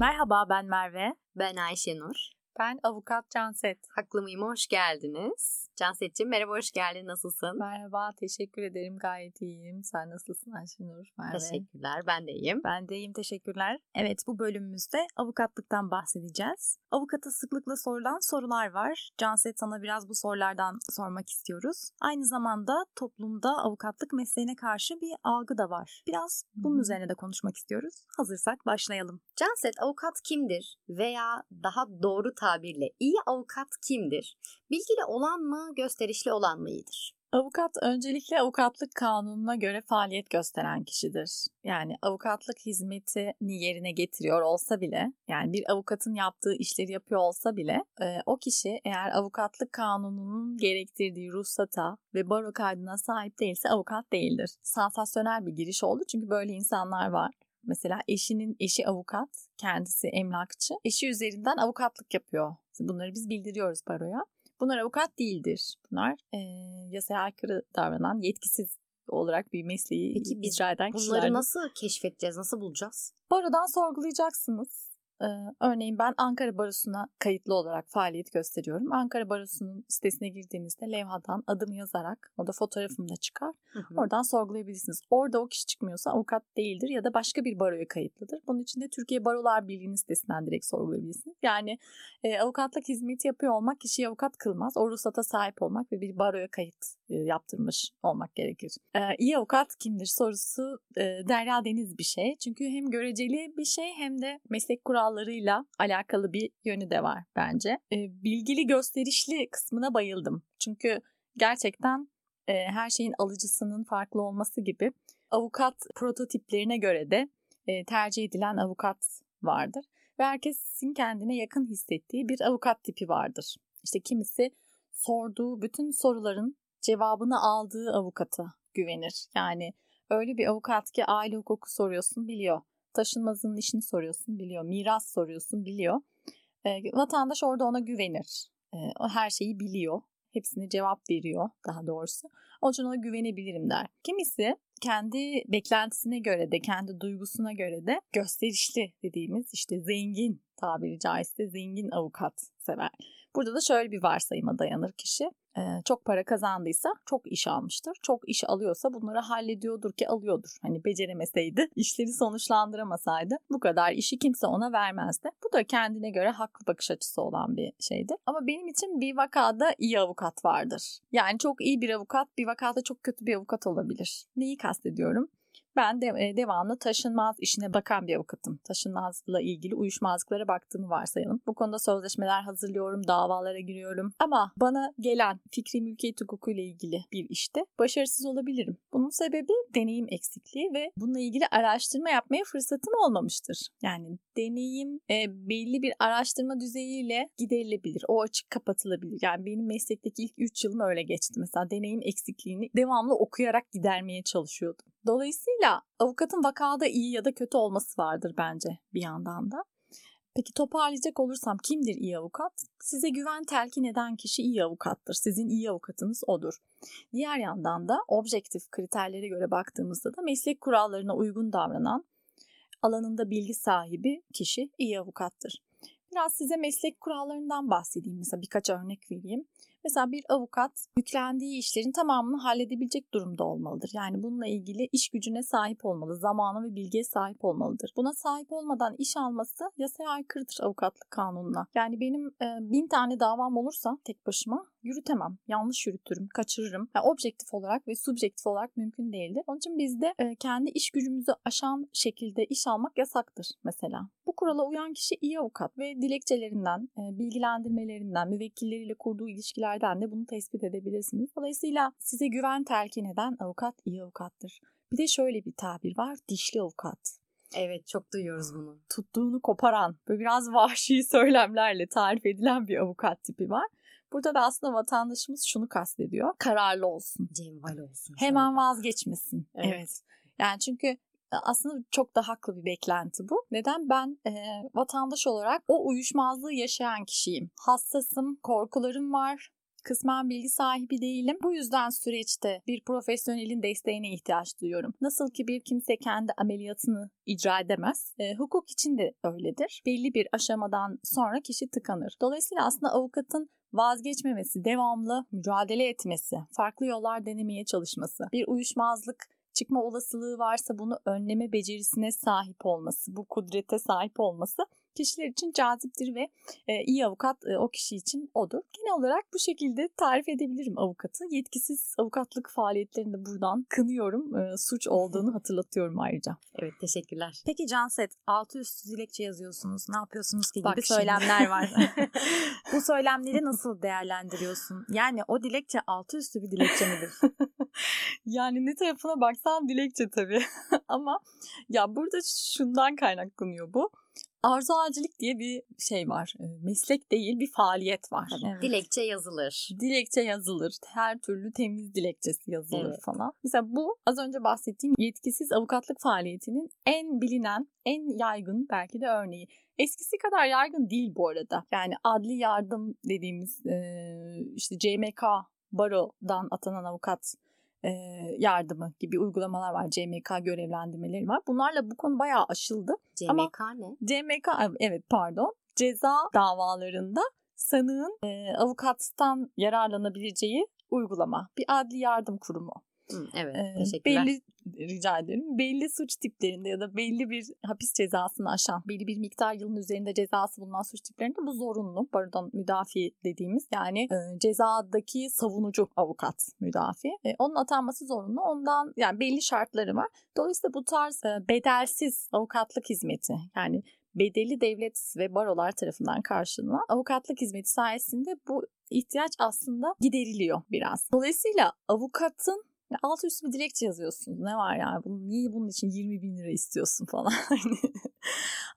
Merhaba ben Merve. Ben Ayşenur. Ben avukat Canset. Haklı mıyım? Hoş geldiniz. Canset'ciğim merhaba hoş geldin. Nasılsın? Merhaba teşekkür ederim gayet iyiyim. Sen nasılsın Ayşenur? Merve? Teşekkürler ben de iyiyim. Ben de iyiyim teşekkürler. Evet bu bölümümüzde avukatlıktan bahsedeceğiz. Avukata sıklıkla sorulan sorular var. Canset sana biraz bu sorulardan sormak istiyoruz. Aynı zamanda toplumda avukatlık mesleğine karşı bir algı da var. Biraz bunun hmm. üzerine de konuşmak istiyoruz. Hazırsak başlayalım. Canset avukat kimdir? Veya daha doğru tabirle iyi avukat kimdir? Bilgili olan mı, gösterişli olan mı iyidir? Avukat öncelikle avukatlık kanununa göre faaliyet gösteren kişidir. Yani avukatlık hizmetini yerine getiriyor olsa bile, yani bir avukatın yaptığı işleri yapıyor olsa bile e, o kişi eğer avukatlık kanununun gerektirdiği ruhsata ve baro kaydına sahip değilse avukat değildir. Sansasyonel bir giriş oldu çünkü böyle insanlar var. Mesela eşinin eşi avukat, kendisi emlakçı. Eşi üzerinden avukatlık yapıyor. Bunları biz bildiriyoruz baroya. Bunlar avukat değildir. Bunlar e, yasaya aykırı davranan, yetkisiz olarak bir mesleği Peki icra eden kişiler. Bunları nasıl keşfedeceğiz, nasıl bulacağız? Barodan sorgulayacaksınız. Ee, örneğin ben Ankara Barosu'na kayıtlı olarak faaliyet gösteriyorum. Ankara Barosu'nun sitesine girdiğinizde levhadan adımı yazarak orada fotoğrafım da çıkar. Hı hı. Oradan sorgulayabilirsiniz. Orada o kişi çıkmıyorsa avukat değildir ya da başka bir baroya kayıtlıdır. Bunun için de Türkiye Barolar Birliği'nin sitesinden direkt sorgulayabilirsiniz. Yani e, avukatlık hizmeti yapıyor olmak kişiyi avukat kılmaz. O ruhsata sahip olmak ve bir baroya kayıt e, yaptırmış olmak gerekir. E, iyi avukat kimdir sorusu e, derya deniz bir şey. Çünkü hem göreceli bir şey hem de meslek kuralı kurallarıyla alakalı bir yönü de var bence. E, bilgili gösterişli kısmına bayıldım. Çünkü gerçekten e, her şeyin alıcısının farklı olması gibi avukat prototiplerine göre de e, tercih edilen avukat vardır. Ve herkesin kendine yakın hissettiği bir avukat tipi vardır. İşte kimisi sorduğu bütün soruların cevabını aldığı avukata güvenir. Yani öyle bir avukat ki aile hukuku soruyorsun biliyor taşınmazının işini soruyorsun biliyor. Miras soruyorsun biliyor. E, vatandaş orada ona güvenir. E, o her şeyi biliyor. Hepsine cevap veriyor daha doğrusu. Onun için ona güvenebilirim der. Kimisi kendi beklentisine göre de kendi duygusuna göre de gösterişli dediğimiz işte zengin tabiri caizse zengin avukat sever. Burada da şöyle bir varsayıma dayanır kişi çok para kazandıysa çok iş almıştır. Çok iş alıyorsa bunları hallediyordur ki alıyordur. Hani beceremeseydi, işleri sonuçlandıramasaydı bu kadar işi kimse ona vermezdi. Bu da kendine göre haklı bakış açısı olan bir şeydir. Ama benim için bir vakada iyi avukat vardır. Yani çok iyi bir avukat bir vakada çok kötü bir avukat olabilir. Neyi kastediyorum? Ben de e, devamlı taşınmaz işine bakan bir avukatım. Taşınmazla ilgili uyuşmazlıklara baktığımı varsayalım. Bu konuda sözleşmeler hazırlıyorum, davalara giriyorum. Ama bana gelen fikri mülkiyet hukuku ile ilgili bir işte başarısız olabilirim. Bunun sebebi deneyim eksikliği ve bununla ilgili araştırma yapmaya fırsatım olmamıştır. Yani deneyim e, belli bir araştırma düzeyiyle giderilebilir. O açık kapatılabilir. Yani benim meslekteki ilk 3 yılım öyle geçti. Mesela deneyim eksikliğini devamlı okuyarak gidermeye çalışıyordum. Dolayısıyla avukatın vakada iyi ya da kötü olması vardır bence bir yandan da. Peki toparlayacak olursam kimdir iyi avukat? Size güven telkin eden kişi iyi avukattır. Sizin iyi avukatınız odur. Diğer yandan da objektif kriterlere göre baktığımızda da meslek kurallarına uygun davranan, alanında bilgi sahibi kişi iyi avukattır. Biraz size meslek kurallarından bahsedeyim. Mesela birkaç örnek vereyim. Mesela bir avukat yüklendiği işlerin tamamını halledebilecek durumda olmalıdır. Yani bununla ilgili iş gücüne sahip olmalı, zamana ve bilgiye sahip olmalıdır. Buna sahip olmadan iş alması yasaya aykırıdır avukatlık kanununa. Yani benim e, bin tane davam olursa tek başıma yürütemem. Yanlış yürütürüm, kaçırırım. Yani objektif olarak ve subjektif olarak mümkün değildir. Onun için bizde e, kendi iş gücümüzü aşan şekilde iş almak yasaktır mesela. Bu kurala uyan kişi iyi avukat ve dilekçelerinden, e, bilgilendirmelerinden, müvekkilleriyle kurduğu ilişkilerden de bunu tespit edebilirsiniz. Dolayısıyla size güven telkin eden avukat iyi avukattır. Bir de şöyle bir tabir var, dişli avukat. Evet çok duyuyoruz bunu. Tuttuğunu koparan, böyle biraz vahşi söylemlerle tarif edilen bir avukat tipi var. Burada da aslında vatandaşımız şunu kastediyor. Kararlı olsun. Cevval olsun. Hemen vazgeçmesin. Evet. evet. Yani çünkü e, aslında çok da haklı bir beklenti bu. Neden? Ben e, vatandaş olarak o uyuşmazlığı yaşayan kişiyim. Hassasım, korkularım var, Kısmen bilgi sahibi değilim. Bu yüzden süreçte bir profesyonelin desteğine ihtiyaç duyuyorum. Nasıl ki bir kimse kendi ameliyatını icra edemez. E, hukuk için de öyledir. Belli bir aşamadan sonra kişi tıkanır. Dolayısıyla aslında avukatın vazgeçmemesi, devamlı mücadele etmesi, farklı yollar denemeye çalışması, bir uyuşmazlık çıkma olasılığı varsa bunu önleme becerisine sahip olması, bu kudrete sahip olması kişiler için caziptir ve e, iyi avukat e, o kişi için odur. Genel olarak bu şekilde tarif edebilirim avukatı. Yetkisiz avukatlık faaliyetlerini de buradan kınıyorum. E, suç olduğunu hatırlatıyorum ayrıca. Evet teşekkürler. Peki Canset altı üstü dilekçe yazıyorsunuz. Ne yapıyorsunuz ki Bak gibi şimdi. söylemler var. bu söylemleri nasıl değerlendiriyorsun? Yani o dilekçe altı üstü bir dilekçe midir? yani ne tarafına baksan dilekçe tabii. Ama ya burada şundan kaynaklanıyor bu arzuacılık diye bir şey var. Meslek değil bir faaliyet var. Evet. Dilekçe yazılır. Dilekçe yazılır. Her türlü temiz dilekçesi yazılır evet. falan. Mesela bu az önce bahsettiğim yetkisiz avukatlık faaliyetinin en bilinen, en yaygın belki de örneği. Eskisi kadar yaygın değil bu arada. Yani adli yardım dediğimiz işte CMK Baro'dan atanan avukat e, yardımı gibi uygulamalar var. CMK görevlendirmeleri var. Bunlarla bu konu bayağı aşıldı. CMK Ama ne? CMK evet pardon. Ceza davalarında sanığın e, avukattan yararlanabileceği uygulama. Bir adli yardım kurumu. Evet, teşekkürler. Belli rica ederim. Belli suç tiplerinde ya da belli bir hapis cezasını aşan, belli bir miktar yılın üzerinde cezası bulunan suç tiplerinde bu zorunlu. Pardon müdafi dediğimiz yani e, cezadaki savunucu avukat müdafi. E, onun atanması zorunlu. Ondan yani belli şartları var. Dolayısıyla bu tarz e, bedelsiz avukatlık hizmeti yani bedeli devlet ve barolar tarafından karşılanan avukatlık hizmeti sayesinde bu ihtiyaç aslında gideriliyor biraz. Dolayısıyla avukatın alt üstü bir dilekçe yazıyorsun. Ne var yani? Bunu, niye bunun için 20 bin lira istiyorsun falan. Hani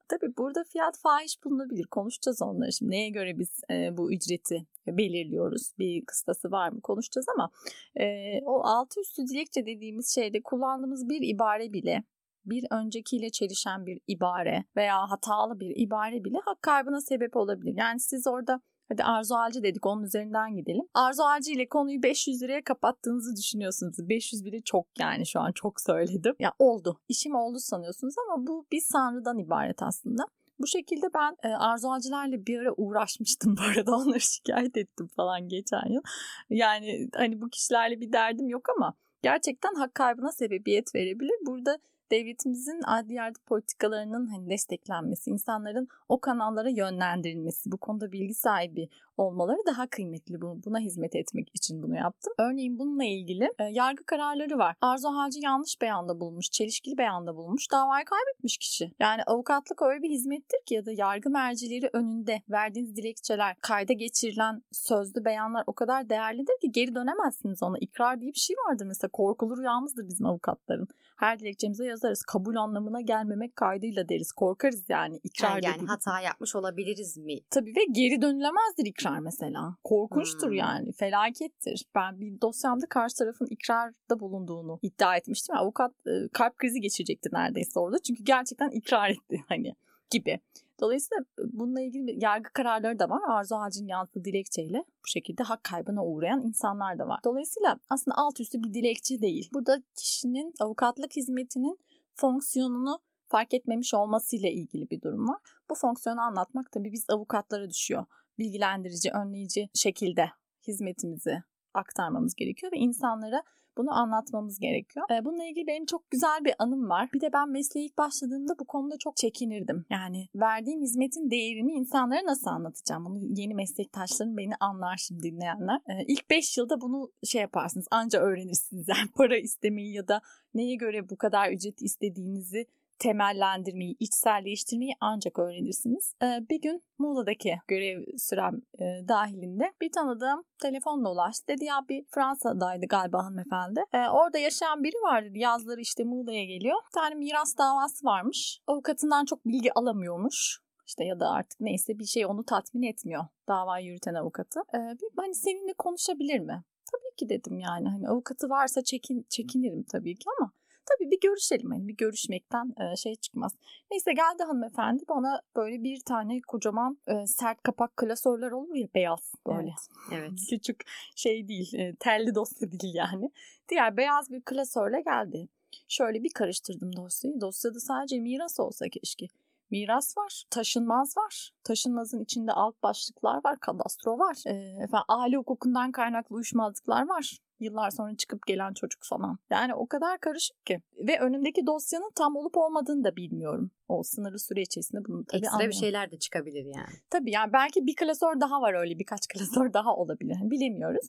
Tabii burada fiyat fahiş bulunabilir. Konuşacağız onları şimdi. Neye göre biz e, bu ücreti belirliyoruz? Bir kıstası var mı? Konuşacağız ama e, o altı üstü dilekçe dediğimiz şeyde kullandığımız bir ibare bile bir öncekiyle çelişen bir ibare veya hatalı bir ibare bile hak kaybına sebep olabilir. Yani siz orada Hadi Arzu Alcı dedik onun üzerinden gidelim. Arzu Alcı ile konuyu 500 liraya kapattığınızı düşünüyorsunuz. 500 bile çok yani şu an çok söyledim. Ya oldu. İşim oldu sanıyorsunuz ama bu bir sanrıdan ibaret aslında. Bu şekilde ben e, Arzu Alcılar'la bir ara uğraşmıştım bu arada onları şikayet ettim falan geçen yıl. Yani hani bu kişilerle bir derdim yok ama gerçekten hak kaybına sebebiyet verebilir. Burada devletimizin adli yardım politikalarının hani desteklenmesi, insanların o kanallara yönlendirilmesi, bu konuda bilgi sahibi olmaları daha kıymetli. Buna hizmet etmek için bunu yaptım. Örneğin bununla ilgili e, yargı kararları var. Arzu Hacı yanlış beyanda bulmuş, çelişkili beyanda bulmuş, davayı kaybetmiş kişi. Yani avukatlık öyle bir hizmettir ki ya da yargı mercileri önünde verdiğiniz dilekçeler, kayda geçirilen sözlü beyanlar o kadar değerlidir ki geri dönemezsiniz ona. İkrar diye bir şey vardır mesela. Korkulu rüyamızdır bizim avukatların. Her dilekçemize yazarız. Kabul anlamına gelmemek kaydıyla deriz. Korkarız yani. İkrar yani, yani hata yapmış olabiliriz mi? Tabii ve geri dönülemezdir ikrar mesela. Korkunçtur hmm. yani. Felakettir. Ben bir dosyamda karşı tarafın ikrarda bulunduğunu iddia etmiştim. Avukat kalp krizi geçirecekti neredeyse orada. Çünkü gerçekten ikrar etti hani gibi. Dolayısıyla e, bununla ilgili yargı kararları da var. Arzu Hacı'nın yazdığı dilekçeyle bu şekilde hak kaybına uğrayan insanlar da var. Dolayısıyla aslında alt üstü bir dilekçe değil. Burada kişinin avukatlık hizmetinin fonksiyonunu fark etmemiş olmasıyla ilgili bir durum var. Bu fonksiyonu anlatmak tabii biz avukatlara düşüyor bilgilendirici, önleyici şekilde hizmetimizi aktarmamız gerekiyor ve insanlara bunu anlatmamız gerekiyor. Bununla ilgili benim çok güzel bir anım var. Bir de ben mesleğe ilk başladığımda bu konuda çok çekinirdim. Yani verdiğim hizmetin değerini insanlara nasıl anlatacağım? Bunu yeni meslektaşlarım beni anlar şimdi dinleyenler. İlk 5 yılda bunu şey yaparsınız anca öğrenirsiniz. Yani para istemeyi ya da neye göre bu kadar ücret istediğinizi temellendirmeyi, içselleştirmeyi ancak öğrenirsiniz. Ee, bir gün Muğla'daki görev sürem e, dahilinde bir tanıdığım telefonla ulaştı. Dedi ya bir Fransa'daydı galiba hanımefendi. Ee, orada yaşayan biri var dedi. Yazları işte Muğla'ya geliyor. Bir tane miras davası varmış. Avukatından çok bilgi alamıyormuş. İşte ya da artık neyse bir şey onu tatmin etmiyor davayı yürüten avukatı. Ee, bir, hani seninle konuşabilir mi? Tabii ki dedim yani. Hani avukatı varsa çekin, çekinirim tabii ki ama Tabii bir görüşelim. Yani bir görüşmekten e, şey çıkmaz. Neyse geldi hanımefendi bana böyle bir tane kocaman e, sert kapak klasörler olur ya beyaz böyle. Evet. evet. Küçük şey değil e, telli dosya değil yani. Diğer beyaz bir klasörle geldi. Şöyle bir karıştırdım dosyayı. Dosyada sadece miras olsa keşke. Miras var, taşınmaz var. Taşınmazın içinde alt başlıklar var, kadastro var. E, efendim, aile hukukundan kaynaklı uyuşmazlıklar var. Yıllar sonra çıkıp gelen çocuk falan. Yani o kadar karışık ki. Ve önümdeki dosyanın tam olup olmadığını da bilmiyorum. O sınırlı süre içerisinde bunu tabii Ekstra anlıyorum. bir şeyler de çıkabilir yani. Tabii yani belki bir klasör daha var öyle birkaç klasör daha olabilir. Bilemiyoruz.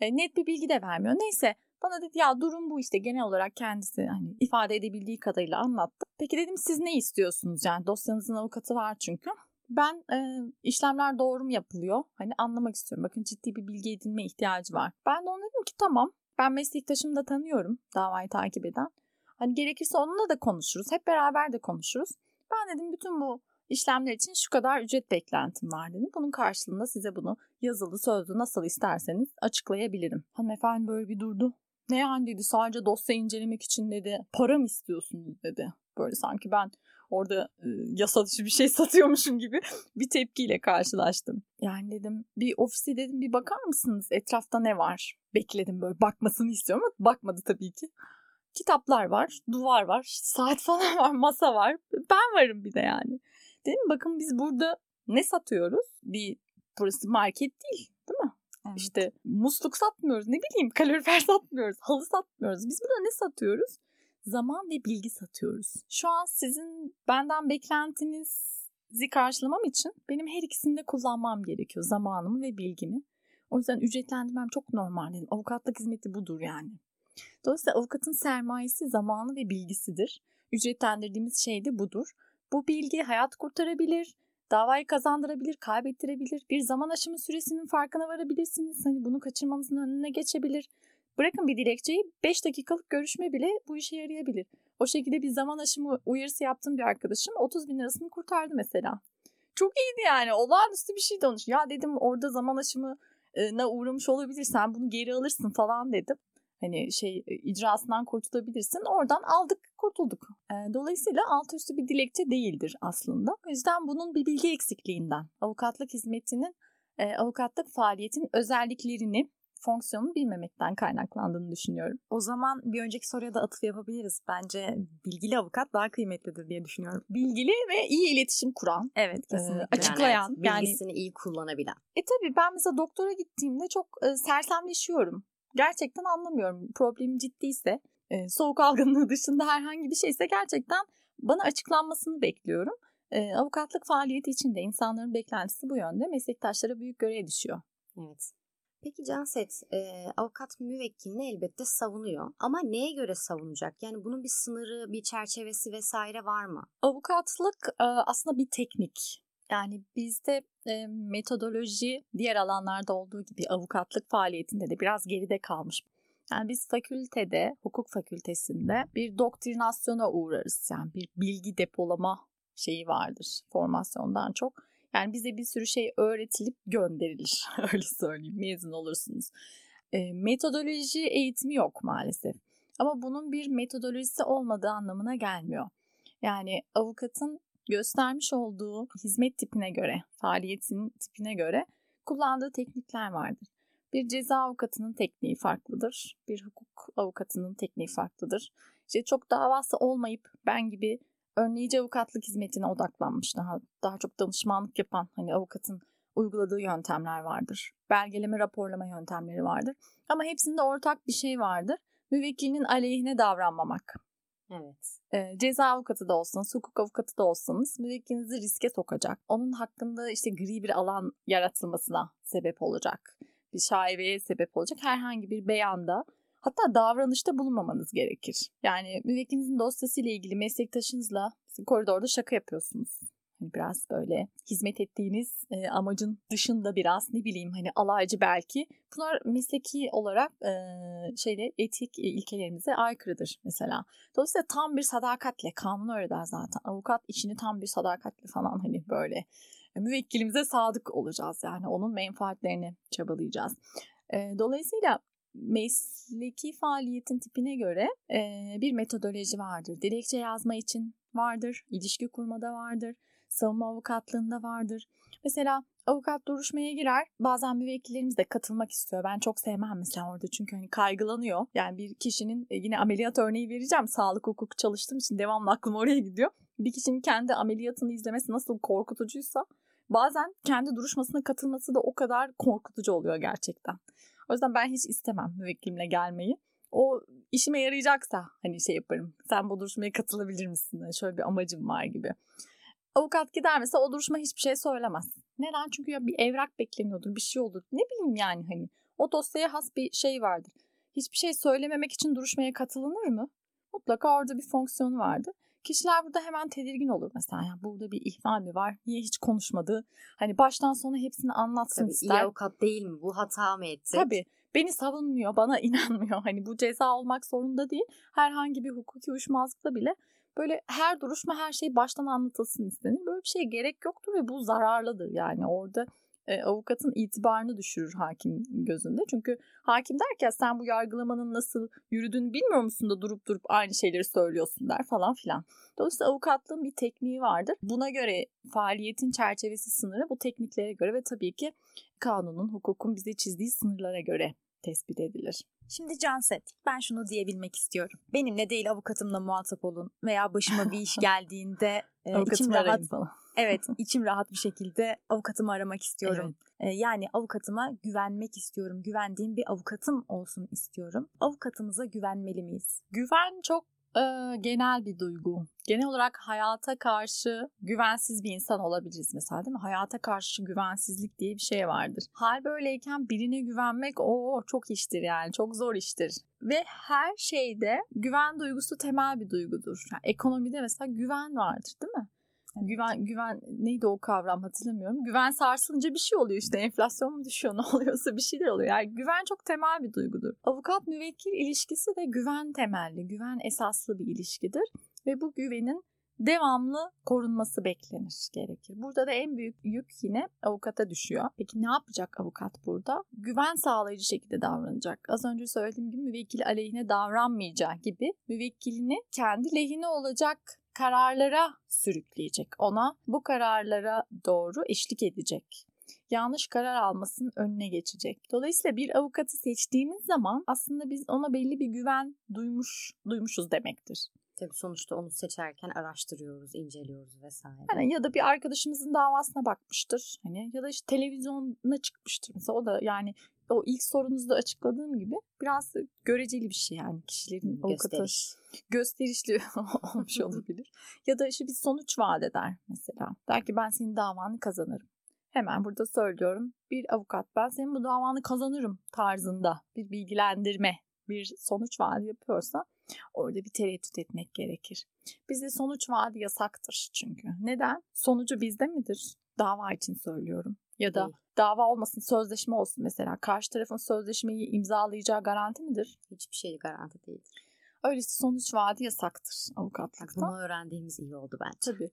E, net bir bilgi de vermiyor. Neyse bana dedi ya durum bu işte genel olarak kendisi hani ifade edebildiği kadarıyla anlattı. Peki dedim siz ne istiyorsunuz yani dosyanızın avukatı var çünkü. Ben e, işlemler doğru mu yapılıyor? Hani anlamak istiyorum. Bakın ciddi bir bilgi edinme ihtiyacı var. Ben de ona dedim ki tamam. Ben meslektaşımı da tanıyorum davayı takip eden. Hani gerekirse onunla da konuşuruz. Hep beraber de konuşuruz. Ben dedim bütün bu işlemler için şu kadar ücret beklentim var dedim. Bunun karşılığında size bunu yazılı sözlü nasıl isterseniz açıklayabilirim. Hanımefendi böyle bir durdu. Ne yani dedi sadece dosya incelemek için dedi. Para mı istiyorsunuz dedi. Böyle sanki ben orada e, yasa dışı bir şey satıyormuşum gibi bir tepkiyle karşılaştım. Yani dedim bir ofise dedim bir bakar mısınız etrafta ne var? Bekledim böyle bakmasını istiyorum ama bakmadı tabii ki. Kitaplar var, duvar var, saat falan var, masa var. Ben varım bir de yani. Dedim bakın biz burada ne satıyoruz? Bir burası market değil değil mi? Evet. İşte musluk satmıyoruz ne bileyim kalorifer satmıyoruz halı satmıyoruz. Biz burada ne satıyoruz? Zaman ve bilgi satıyoruz. Şu an sizin benden beklentinizi karşılamam için benim her ikisini de kullanmam gerekiyor. Zamanımı ve bilgimi. O yüzden ücretlendirmem çok normal. Yani avukatlık hizmeti budur yani. Dolayısıyla avukatın sermayesi zamanı ve bilgisidir. Ücretlendirdiğimiz şey de budur. Bu bilgi hayat kurtarabilir, davayı kazandırabilir, kaybettirebilir. Bir zaman aşımı süresinin farkına varabilirsiniz. Hani bunu kaçırmanızın önüne geçebilir. Bırakın bir dilekçeyi 5 dakikalık görüşme bile bu işe yarayabilir. O şekilde bir zaman aşımı uyarısı yaptığım bir arkadaşım 30 bin lirasını kurtardı mesela. Çok iyiydi yani olağanüstü bir şey danış. Ya dedim orada zaman aşımına uğramış olabilir sen bunu geri alırsın falan dedim hani şey e, icrasından kurtulabilirsin. Oradan aldık kurtulduk. E, dolayısıyla alt üstü bir dilekçe değildir aslında. O yüzden bunun bir bilgi eksikliğinden, avukatlık hizmetinin, e, avukatlık faaliyetinin özelliklerini fonksiyonunu bilmemekten kaynaklandığını düşünüyorum. O zaman bir önceki soruya da atıf yapabiliriz. Bence bilgili avukat daha kıymetlidir diye düşünüyorum. Bilgili ve iyi iletişim kuran. Evet kesinlikle. E, açıklayan. Yani, evet, bilgisini yani, iyi kullanabilen. E tabii ben mesela doktora gittiğimde çok e, sersemleşiyorum gerçekten anlamıyorum. Problem ciddiyse, e, soğuk algınlığı dışında herhangi bir şeyse gerçekten bana açıklanmasını bekliyorum. E, avukatlık faaliyeti için de insanların beklentisi bu yönde. Meslektaşlara büyük görev düşüyor. Evet. Peki Canset, e, avukat müvekkilini elbette savunuyor ama neye göre savunacak? Yani bunun bir sınırı, bir çerçevesi vesaire var mı? Avukatlık e, aslında bir teknik. Yani bizde e, metodoloji diğer alanlarda olduğu gibi avukatlık faaliyetinde de biraz geride kalmış. Yani biz fakültede, hukuk fakültesinde bir doktrinasyona uğrarız. Yani bir bilgi depolama şeyi vardır formasyondan çok. Yani bize bir sürü şey öğretilip gönderilir. Öyle söyleyeyim mezun olursunuz. E, metodoloji eğitimi yok maalesef. Ama bunun bir metodolojisi olmadığı anlamına gelmiyor. Yani avukatın göstermiş olduğu hizmet tipine göre, faaliyetin tipine göre kullandığı teknikler vardır. Bir ceza avukatının tekniği farklıdır. Bir hukuk avukatının tekniği farklıdır. İşte çok davası olmayıp ben gibi önleyici avukatlık hizmetine odaklanmış daha daha çok danışmanlık yapan hani avukatın uyguladığı yöntemler vardır. Belgeleme, raporlama yöntemleri vardır. Ama hepsinde ortak bir şey vardır. Müvekkilinin aleyhine davranmamak. Evet. E, ceza avukatı da olsanız, hukuk avukatı da olsanız müvekkilinizi riske sokacak. Onun hakkında işte gri bir alan yaratılmasına sebep olacak. Bir şaibeye sebep olacak herhangi bir beyanda hatta davranışta bulunmamanız gerekir. Yani müvekkilinizin dosyasıyla ilgili meslektaşınızla koridorda şaka yapıyorsunuz. Hani biraz böyle hizmet ettiğiniz e, amacın dışında biraz ne bileyim hani alaycı belki. Bunlar mesleki olarak e, şeyle etik ilkelerimize aykırıdır mesela. Dolayısıyla tam bir sadakatle kanun öyle der zaten. Avukat içini tam bir sadakatle falan hani böyle e, müvekkilimize sadık olacağız yani onun menfaatlerini çabalayacağız. E, dolayısıyla mesleki faaliyetin tipine göre e, bir metodoloji vardır. Dilekçe yazma için vardır, ilişki kurmada vardır, savunma avukatlığında vardır. Mesela avukat duruşmaya girer. Bazen müvekkillerimiz de katılmak istiyor. Ben çok sevmem mesela orada çünkü hani kaygılanıyor. Yani bir kişinin e, yine ameliyat örneği vereceğim. Sağlık hukuku çalıştığım için devamlı aklım oraya gidiyor. Bir kişinin kendi ameliyatını izlemesi nasıl korkutucuysa bazen kendi duruşmasına katılması da o kadar korkutucu oluyor gerçekten. O yüzden ben hiç istemem müvekkilimle gelmeyi. O işime yarayacaksa hani şey yaparım. Sen bu duruşmaya katılabilir misin? Yani şöyle bir amacım var gibi. Avukat gider mesela o duruşma hiçbir şey söylemez. Neden? Çünkü ya bir evrak bekleniyordur, bir şey olur. Ne bileyim yani hani o dosyaya has bir şey vardır. Hiçbir şey söylememek için duruşmaya katılınır mı? Mutlaka orada bir fonksiyonu vardır. Kişiler burada hemen tedirgin olur mesela. Yani burada bir ihmal mi var? Niye hiç konuşmadı? Hani baştan sona hepsini anlatsın Tabii, ister. iyi avukat değil mi? Bu hata mı ettik? Tabii. Beni savunmuyor, bana inanmıyor. Hani bu ceza olmak zorunda değil. Herhangi bir hukuki uyuşmazlıkta bile böyle her duruşma her şey baştan anlatılsın istenir. Böyle bir şeye gerek yoktur ve bu zararlıdır yani orada e, avukatın itibarını düşürür hakim gözünde. Çünkü hakim der ki sen bu yargılamanın nasıl yürüdüğünü bilmiyor musun da durup durup aynı şeyleri söylüyorsun der falan filan. Dolayısıyla avukatlığın bir tekniği vardır. Buna göre faaliyetin çerçevesi sınırı bu tekniklere göre ve tabii ki kanunun, hukukun bize çizdiği sınırlara göre tespit edilir. Şimdi Canset, ben şunu diyebilmek istiyorum. Benimle değil avukatımla muhatap olun veya başıma bir iş geldiğinde e, içim rahat falan. Evet, içim rahat bir şekilde avukatımı aramak istiyorum. Evet. E, yani avukatıma güvenmek istiyorum. Güvendiğim bir avukatım olsun istiyorum. Avukatımıza güvenmeli miyiz? Güven çok e, genel bir duygu. Genel olarak hayata karşı güvensiz bir insan olabiliriz mesela değil mi? Hayata karşı güvensizlik diye bir şey vardır. Hal böyleyken birine güvenmek o çok iştir yani çok zor iştir. Ve her şeyde güven duygusu temel bir duygudur. Yani ekonomide mesela güven vardır değil mi? Güven güven neydi o kavram hatırlamıyorum. Güven sarsılınca bir şey oluyor işte enflasyon mu düşüyor ne oluyorsa bir şeyler oluyor. Yani güven çok temel bir duygudur. Avukat müvekkil ilişkisi de güven temelli, güven esaslı bir ilişkidir ve bu güvenin devamlı korunması beklenir gerekir. Burada da en büyük yük yine avukata düşüyor. Peki ne yapacak avukat burada? Güven sağlayıcı şekilde davranacak. Az önce söylediğim gibi müvekkil aleyhine davranmayacağı gibi müvekkilini kendi lehine olacak kararlara sürükleyecek. Ona bu kararlara doğru eşlik edecek. Yanlış karar almasının önüne geçecek. Dolayısıyla bir avukatı seçtiğimiz zaman aslında biz ona belli bir güven duymuş duymuşuz demektir. Tabii sonuçta onu seçerken araştırıyoruz, inceliyoruz vesaire. Yani ya da bir arkadaşımızın davasına bakmıştır. Hani ya da işte televizyona çıkmıştır. Mesela o da yani o ilk sorunuzda açıkladığım gibi biraz göreceli bir şey yani kişilerin avukatı Gösteriş. gösterişli olmuş olabilir. ya da işte bir sonuç vaat eder mesela. Der ki ben senin davanı kazanırım. Hemen burada söylüyorum. Bir avukat ben senin bu davanı kazanırım tarzında bir bilgilendirme, bir sonuç vaadi yapıyorsa orada bir tereddüt etmek gerekir. Bizde sonuç vaadi yasaktır çünkü. Neden? Sonucu bizde midir? Dava için söylüyorum. Ya da Değil. dava olmasın sözleşme olsun mesela. Karşı tarafın sözleşmeyi imzalayacağı garanti midir? Hiçbir şey garanti değildir. Öyleyse sonuç vaadi yasaktır avukatlıkta. Bunu öğrendiğimiz iyi oldu bence. Tabii.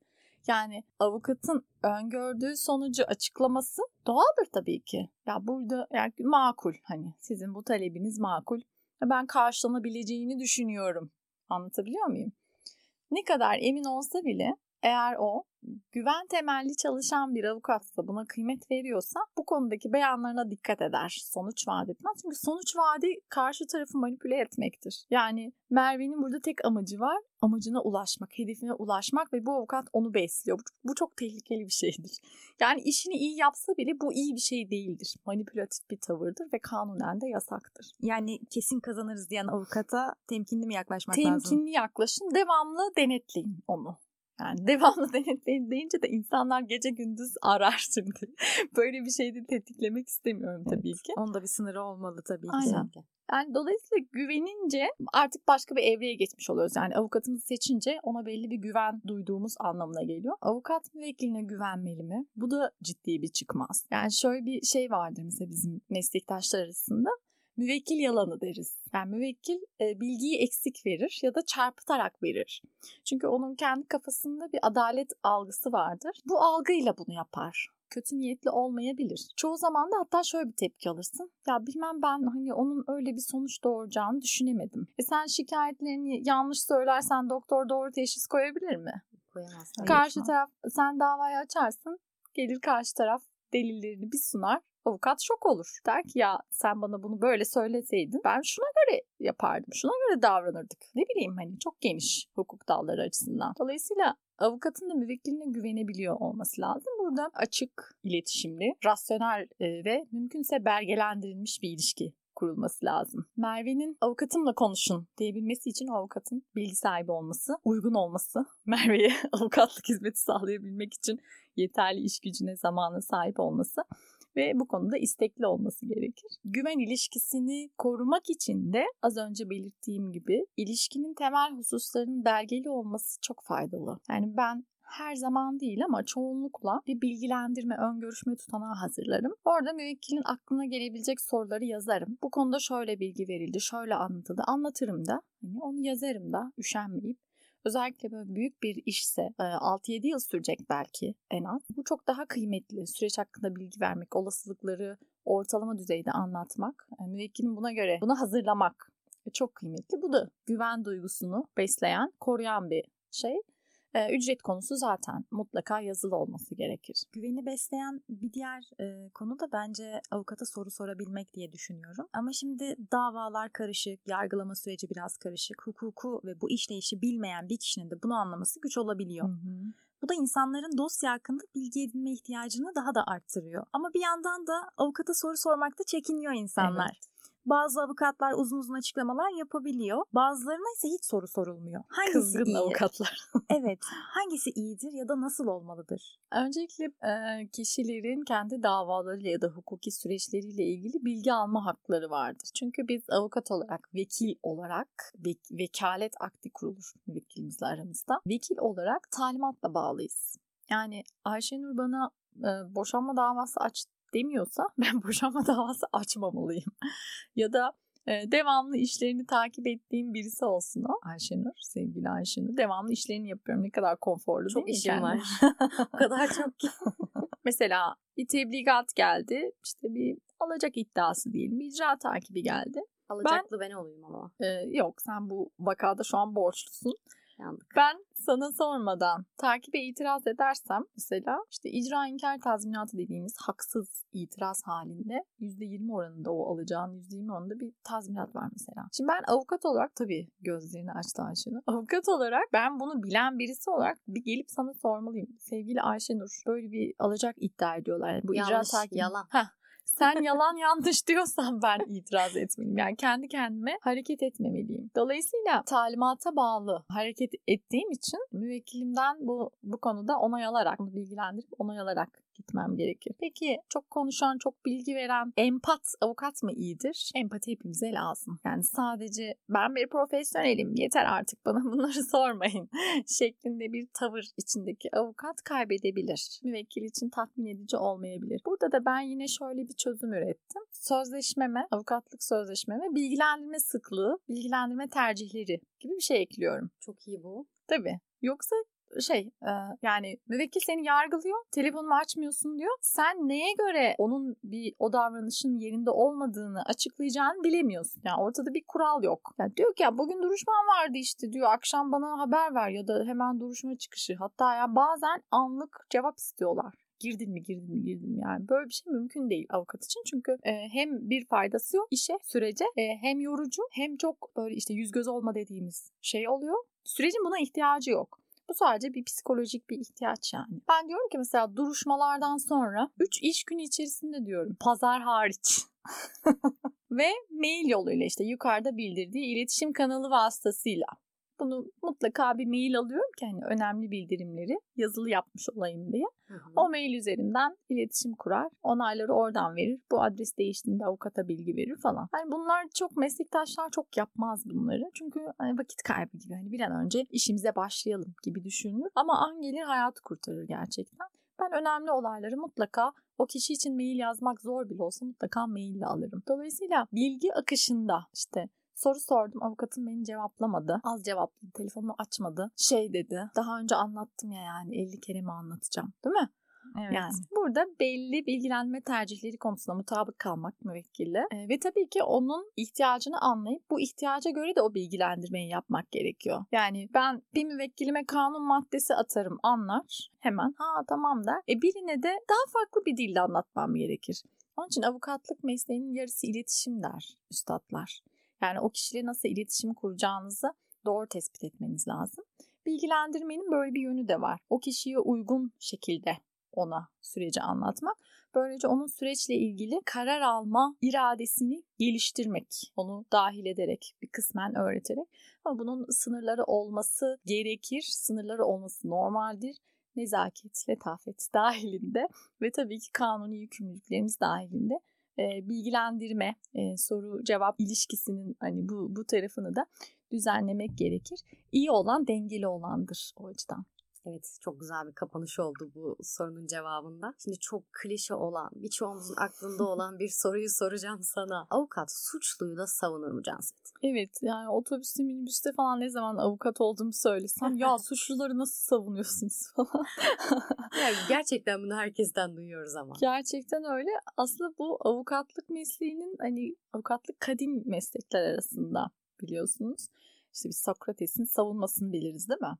Yani avukatın öngördüğü sonucu açıklaması doğaldır tabii ki. Ya burada yani makul hani sizin bu talebiniz makul. Ben karşılanabileceğini düşünüyorum. Anlatabiliyor muyum? Ne kadar emin olsa bile eğer o güven temelli çalışan bir avukatsa buna kıymet veriyorsa bu konudaki beyanlarına dikkat eder. Sonuç vaat etmez. Çünkü sonuç vaadi karşı tarafı manipüle etmektir. Yani Merve'nin burada tek amacı var. Amacına ulaşmak, hedefine ulaşmak ve bu avukat onu besliyor. Bu, bu çok tehlikeli bir şeydir. Yani işini iyi yapsa bile bu iyi bir şey değildir. Manipülatif bir tavırdır ve kanunen de yasaktır. Yani kesin kazanırız diyen avukata temkinli mi yaklaşmak temkinli lazım? Temkinli yaklaşın, devamlı denetleyin onu. Yani devamlı denetleyin deyince de insanlar gece gündüz arar şimdi. Böyle bir şeyi de tetiklemek istemiyorum tabii evet, ki. Onda bir sınırı olmalı tabii ki. Aynen. Yani dolayısıyla güvenince artık başka bir evreye geçmiş oluyoruz. Yani avukatımızı seçince ona belli bir güven duyduğumuz anlamına geliyor. Avukat müvekkiline güvenmeli mi? Bu da ciddi bir çıkmaz. Yani şöyle bir şey vardır mesela bizim meslektaşlar arasında müvekkil yalanı deriz. Yani müvekkil e, bilgiyi eksik verir ya da çarpıtarak verir. Çünkü onun kendi kafasında bir adalet algısı vardır. Bu algıyla bunu yapar. kötü niyetli olmayabilir. Çoğu zaman da hatta şöyle bir tepki alırsın. Ya bilmem ben hani onun öyle bir sonuç doğuracağını düşünemedim. E sen şikayetlerini yanlış söylersen doktor doğru teşhis koyabilir mi? Koyamaz. Karşı taraf sen davayı açarsın. Gelir karşı taraf delillerini bir sunar. Avukat şok olur. Der ki ya sen bana bunu böyle söyleseydin ben şuna göre yapardım. Şuna göre davranırdık. Ne bileyim hani çok geniş hukuk dalları açısından. Dolayısıyla avukatın da müvekkiline güvenebiliyor olması lazım. Burada açık, iletişimli, rasyonel e, ve mümkünse belgelendirilmiş bir ilişki kurulması lazım. Merve'nin avukatımla konuşun diyebilmesi için avukatın bilgi sahibi olması, uygun olması, Merve'ye avukatlık hizmeti sağlayabilmek için yeterli iş gücüne, zamana sahip olması ve bu konuda istekli olması gerekir. Güven ilişkisini korumak için de az önce belirttiğim gibi ilişkinin temel hususlarının belgeli olması çok faydalı. Yani ben her zaman değil ama çoğunlukla bir bilgilendirme, ön görüşme tutanağı hazırlarım. Orada müvekkilin aklına gelebilecek soruları yazarım. Bu konuda şöyle bilgi verildi, şöyle anlatıldı. Anlatırım da. Hani onu yazarım da üşenmeyip. Özellikle böyle büyük bir işse 6-7 e, yıl sürecek belki en az. Bu çok daha kıymetli. Süreç hakkında bilgi vermek, olasılıkları ortalama düzeyde anlatmak, e, müvekkilin buna göre bunu hazırlamak çok kıymetli. Bu da güven duygusunu besleyen, koruyan bir şey. E, ücret konusu zaten mutlaka yazılı olması gerekir. Güveni besleyen bir diğer e, konu da bence avukata soru sorabilmek diye düşünüyorum. Ama şimdi davalar karışık, yargılama süreci biraz karışık, hukuku ve bu işleyişi bilmeyen bir kişinin de bunu anlaması güç olabiliyor. Hı hı. Bu da insanların dosya hakkında bilgi edinme ihtiyacını daha da arttırıyor. Ama bir yandan da avukata soru sormakta çekiniyor insanlar. Evet. Bazı avukatlar uzun uzun açıklamalar yapabiliyor. Bazılarına ise hiç soru sorulmuyor. Hangisi Kızgın iyi? avukatlar. evet. Hangisi iyidir ya da nasıl olmalıdır? Öncelikle kişilerin kendi davalarıyla ya da hukuki süreçleriyle ilgili bilgi alma hakları vardır. Çünkü biz avukat olarak, vekil olarak, vek- vekalet akti kurulur vekilimizle aramızda. Vekil olarak talimatla bağlıyız. Yani Ayşenur bana e, boşanma davası aç demiyorsa ben boşanma davası açmamalıyım. ya da e, devamlı işlerini takip ettiğim birisi olsun o. Ayşenur, sevgili Ayşenur. Devamlı işlerini yapıyorum. Ne kadar konforlu çok değil işim var. o kadar çok ki. Mesela bir tebligat geldi. İşte bir alacak iddiası diyelim. Bir icra takibi geldi. Alacaklı ben, ben olayım ama. E, yok sen bu vakada şu an borçlusun. Yandık. Ben sana sormadan takibe itiraz edersem mesela işte icra inkar tazminatı dediğimiz haksız itiraz halinde %20 oranında o alacağın %20 oranında bir tazminat var mesela. Şimdi ben avukat olarak tabii gözlerini açtı Ayşenur. Avukat olarak ben bunu bilen birisi olarak bir gelip sana sormalıyım. Sevgili Ayşenur böyle bir alacak iddia ediyorlar. Yani bu Yanlış, icra takibi. yalan. Heh, sen yalan yanlış diyorsan ben itiraz etmeliyim. Yani kendi kendime hareket etmemeliyim. Dolayısıyla talimata bağlı hareket ettiğim için müvekkilimden bu bu konuda onay alarak, bilgilendirip onay alarak gitmem gerekir. Peki çok konuşan, çok bilgi veren empat avukat mı iyidir? Empati hepimize lazım. Yani sadece ben bir profesyonelim yeter artık bana bunları sormayın şeklinde bir tavır içindeki avukat kaybedebilir. Müvekkil için tatmin edici olmayabilir. Burada da ben yine şöyle bir çözüm ürettim. Sözleşmeme, avukatlık sözleşmeme bilgilendirme sıklığı, bilgilendirme tercihleri gibi bir şey ekliyorum. Çok iyi bu. Tabii. Yoksa şey e, yani müvekkil seni yargılıyor telefonumu açmıyorsun diyor. Sen neye göre onun bir o davranışın yerinde olmadığını açıklayacağını bilemiyorsun. Yani ortada bir kural yok. Yani diyor ki ya bugün duruşman vardı işte diyor akşam bana haber ver ya da hemen duruşma çıkışı. Hatta ya bazen anlık cevap istiyorlar girdin mi girdin mi girdin mi yani böyle bir şey mümkün değil avukat için çünkü e, hem bir faydası yok işe sürece e, hem yorucu hem çok böyle işte yüz göz olma dediğimiz şey oluyor sürecin buna ihtiyacı yok bu sadece bir psikolojik bir ihtiyaç yani. Ben diyorum ki mesela duruşmalardan sonra 3 iş günü içerisinde diyorum pazar hariç ve mail yoluyla işte yukarıda bildirdiği iletişim kanalı vasıtasıyla bunu mutlaka bir mail alıyorum ki hani önemli bildirimleri yazılı yapmış olayım diye. Hı hı. O mail üzerinden iletişim kurar. Onayları oradan verir. Bu adres değiştiğinde avukata bilgi verir falan. Hani bunlar çok meslektaşlar çok yapmaz bunları. Çünkü hani vakit kaybı gibi. Hani bir an önce işimize başlayalım gibi düşünülür. Ama an gelir hayatı kurtarır gerçekten. Ben önemli olayları mutlaka o kişi için mail yazmak zor bile olsa mutlaka maille alırım. Dolayısıyla bilgi akışında işte Soru sordum avukatım beni cevaplamadı. Az cevapladı telefonumu açmadı. Şey dedi daha önce anlattım ya yani 50 kere mi anlatacağım değil mi? Evet. Yani burada belli bilgilenme tercihleri konusunda mutabık kalmak müvekkille e, ve tabii ki onun ihtiyacını anlayıp bu ihtiyaca göre de o bilgilendirmeyi yapmak gerekiyor. Yani ben bir müvekkilime kanun maddesi atarım anlar hemen ha tamam der. E birine de daha farklı bir dille anlatmam gerekir. Onun için avukatlık mesleğinin yarısı iletişim der üstadlar. Yani o kişiyle nasıl iletişim kuracağınızı doğru tespit etmeniz lazım. Bilgilendirmenin böyle bir yönü de var. O kişiye uygun şekilde ona süreci anlatmak. Böylece onun süreçle ilgili karar alma iradesini geliştirmek. Onu dahil ederek, bir kısmen öğreterek. Ama bunun sınırları olması gerekir. Sınırları olması normaldir. Nezaket, letafet dahilinde ve tabii ki kanuni yükümlülüklerimiz dahilinde e, bilgilendirme, e, soru cevap ilişkisinin hani bu bu tarafını da düzenlemek gerekir. İyi olan dengeli olandır o açıdan. Evet çok güzel bir kapanış oldu bu sorunun cevabında. Şimdi çok klişe olan, birçoğumuzun aklında olan bir soruyu soracağım sana. Avukat suçluyu da savunur mu Canset? Evet yani otobüste minibüste falan ne zaman avukat olduğumu söylesem ya suçluları nasıl savunuyorsunuz falan. yani gerçekten bunu herkesten duyuyoruz ama. Gerçekten öyle. Aslında bu avukatlık mesleğinin hani avukatlık kadim meslekler arasında biliyorsunuz. İşte biz Sokrates'in savunmasını biliriz değil mi?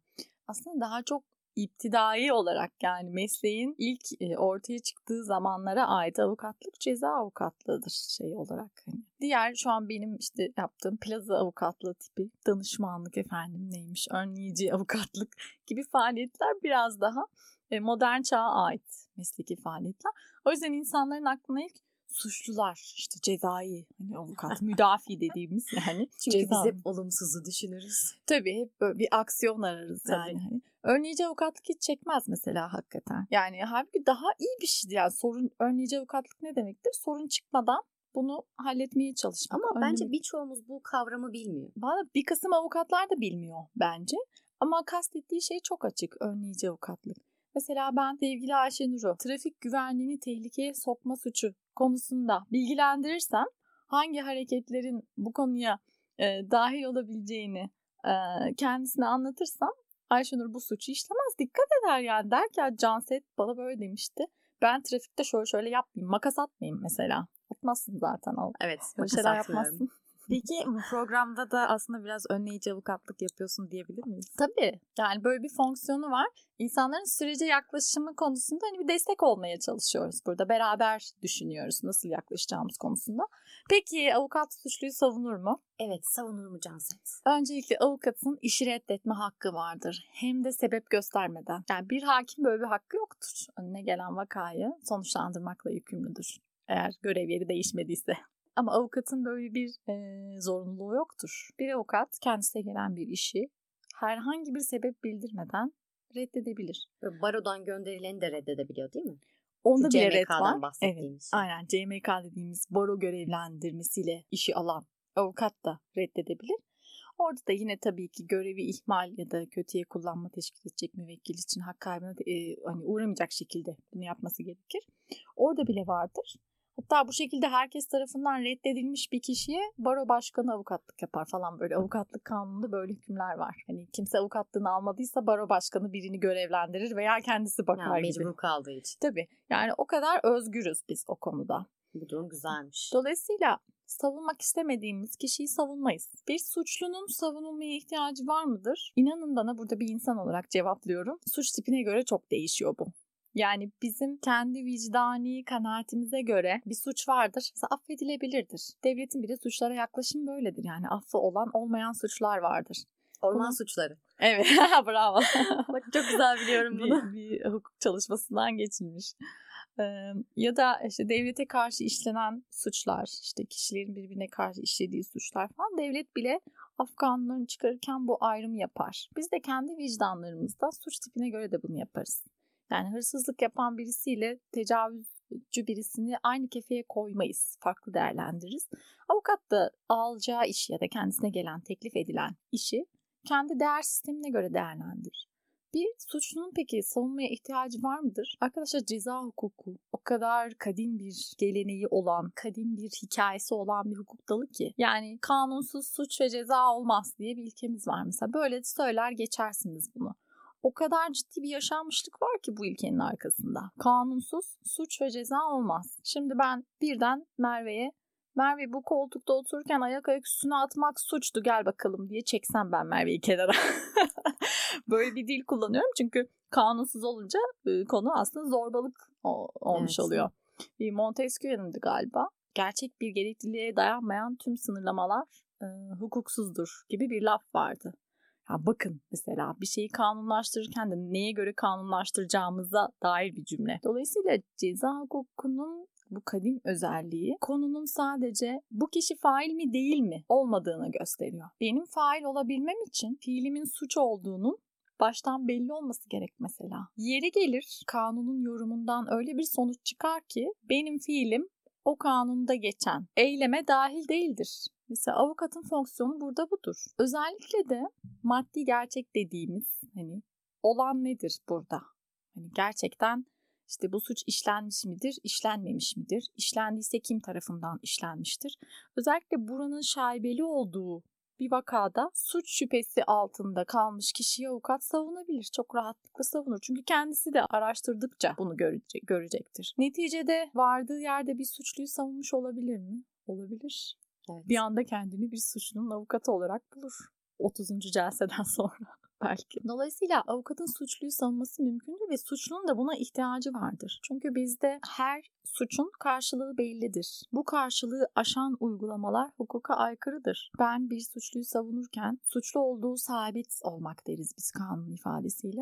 Aslında daha çok iptidai olarak yani mesleğin ilk e, ortaya çıktığı zamanlara ait avukatlık ceza avukatlığıdır şey olarak. Hani. Diğer şu an benim işte yaptığım plaza avukatlığı tipi danışmanlık efendim neymiş önleyici avukatlık gibi faaliyetler biraz daha e, modern çağa ait mesleki faaliyetler. O yüzden insanların aklına ilk suçlular işte cezai hani avukat müdafi dediğimiz yani. Çünkü ceza. biz hep olumsuzu düşünürüz. Tabii hep böyle bir aksiyon ararız Tabii. yani. Hani önleyici avukatlık hiç çekmez mesela hakikaten. Yani halbuki daha iyi bir şey yani sorun önleyici avukatlık ne demektir? Sorun çıkmadan bunu halletmeye çalışmak. Ama önlemek. bence birçoğumuz bu kavramı bilmiyor. Valla bir kısım avukatlar da bilmiyor bence. Ama kastettiği şey çok açık önleyici avukatlık. Mesela ben sevgili Ayşenur'u trafik güvenliğini tehlikeye sokma suçu konusunda bilgilendirirsem hangi hareketlerin bu konuya e, dahil olabileceğini e, kendisine anlatırsam Ayşenur bu suçu işlemez. Dikkat eder yani. Der ki Canset bana böyle demişti. Ben trafikte şöyle şöyle yapmayayım. Makas atmayayım mesela. Atmazsın zaten. Evet. Makas yapmazsın. Peki bu programda da aslında biraz önleyici avukatlık yapıyorsun diyebilir miyiz? Tabii. Yani böyle bir fonksiyonu var. İnsanların sürece yaklaşımı konusunda hani bir destek olmaya çalışıyoruz burada. Beraber düşünüyoruz nasıl yaklaşacağımız konusunda. Peki avukat suçluyu savunur mu? Evet savunur mu Canset? Öncelikle avukatın işi reddetme hakkı vardır. Hem de sebep göstermeden. Yani bir hakim böyle bir hakkı yoktur. Önüne gelen vakayı sonuçlandırmakla yükümlüdür. Eğer görev yeri değişmediyse. Ama avukatın böyle bir e, zorunluluğu yoktur. Bir avukat kendisine gelen bir işi herhangi bir sebep bildirmeden reddedebilir. Barodan gönderileni de reddedebiliyor değil mi? Onda bile red var. Evet, aynen CMK dediğimiz baro görevlendirmesiyle işi alan avukat da reddedebilir. Orada da yine tabii ki görevi ihmal ya da kötüye kullanma teşkil edecek müvekkil için hak kaybına e, hani uğramayacak şekilde bunu yapması gerekir. Orada bile vardır. Hatta bu şekilde herkes tarafından reddedilmiş bir kişiye baro başkanı avukatlık yapar falan böyle avukatlık kanununda böyle hükümler var. Hani kimse avukatlığını almadıysa baro başkanı birini görevlendirir veya kendisi bakar yani mecbur gibi. kaldığı için. Tabii yani o kadar özgürüz biz o konuda. Bu durum güzelmiş. Dolayısıyla savunmak istemediğimiz kişiyi savunmayız. Bir suçlunun savunulmaya ihtiyacı var mıdır? İnanın bana burada bir insan olarak cevaplıyorum. Suç tipine göre çok değişiyor bu. Yani bizim kendi vicdani kanaatimize göre bir suç vardır, affedilebilirdir. Devletin bir de suçlara yaklaşım böyledir. Yani affı olan olmayan suçlar vardır. Orman bunu... suçları. Evet, bravo. Bak çok güzel biliyorum bunu. bir, bir hukuk çalışmasından geçilmiş. Ee, ya da işte devlete karşı işlenen suçlar, işte kişilerin birbirine karşı işlediği suçlar falan devlet bile Afganların çıkarırken bu ayrımı yapar. Biz de kendi vicdanlarımızda suç tipine göre de bunu yaparız. Yani hırsızlık yapan birisiyle tecavüzcü birisini aynı kefeye koymayız. Farklı değerlendiririz. Avukat da alacağı işi ya da kendisine gelen teklif edilen işi kendi değer sistemine göre değerlendirir. Bir suçlunun peki savunmaya ihtiyacı var mıdır? Arkadaşlar ceza hukuku o kadar kadim bir geleneği olan, kadim bir hikayesi olan bir hukuk dalı ki. Yani kanunsuz suç ve ceza olmaz diye bir ilkemiz var mesela. Böyle söyler geçersiniz bunu. O kadar ciddi bir yaşanmışlık var ki bu ilkenin arkasında. Kanunsuz suç ve ceza olmaz. Şimdi ben birden Merve'ye Merve bu koltukta otururken ayak ayak üstüne atmak suçtu gel bakalım diye çeksem ben Merve'yi kenara. Böyle bir dil kullanıyorum çünkü kanunsuz olunca konu aslında zorbalık olmuş evet. oluyor. Bir Montesquieu'nundu galiba. Gerçek bir gerekliliğe dayanmayan tüm sınırlamalar e, hukuksuzdur gibi bir laf vardı. Ya bakın mesela bir şeyi kanunlaştırırken de neye göre kanunlaştıracağımıza dair bir cümle. Dolayısıyla ceza hukukunun bu kadim özelliği konunun sadece bu kişi fail mi değil mi olmadığını gösteriyor. Benim fail olabilmem için fiilimin suç olduğunun baştan belli olması gerek mesela. Yeri gelir kanunun yorumundan öyle bir sonuç çıkar ki benim fiilim o kanunda geçen eyleme dahil değildir. Mesela avukatın fonksiyonu burada budur. Özellikle de maddi gerçek dediğimiz hani olan nedir burada? Hani gerçekten işte bu suç işlenmiş midir, işlenmemiş midir? İşlendiyse kim tarafından işlenmiştir? Özellikle buranın şaibeli olduğu bir vakada suç şüphesi altında kalmış kişiyi avukat savunabilir. Çok rahatlıkla savunur. Çünkü kendisi de araştırdıkça bunu görecek, görecektir. Neticede vardığı yerde bir suçluyu savunmuş olabilir mi? Olabilir. Evet. Bir anda kendini bir suçlunun avukatı olarak bulur. 30. celseden sonra belki. Dolayısıyla avukatın suçluyu savunması mümkündür ve suçlunun da buna ihtiyacı vardır. Çünkü bizde her suçun karşılığı bellidir. Bu karşılığı aşan uygulamalar hukuka aykırıdır. Ben bir suçluyu savunurken suçlu olduğu sabit olmak deriz biz kanun ifadesiyle.